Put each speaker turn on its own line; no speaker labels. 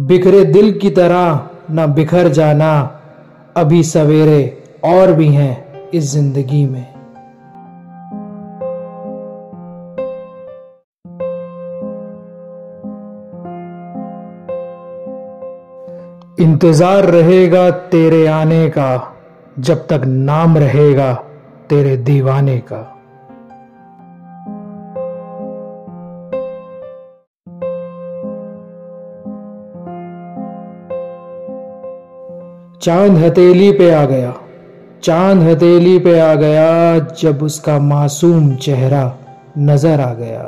बिखरे दिल की तरह न बिखर जाना, अभी सवेरे और भी हैं इस ज़िंदगी में। इंतज़ार रहेगा तेरे आने का, जब तक नाम रहेगा तेरे दीवाने का। चाँद हथेली पे आ गया। चाँद हथेली पे आ गया जब उसका मासूम चेहरा नज़र आ गया।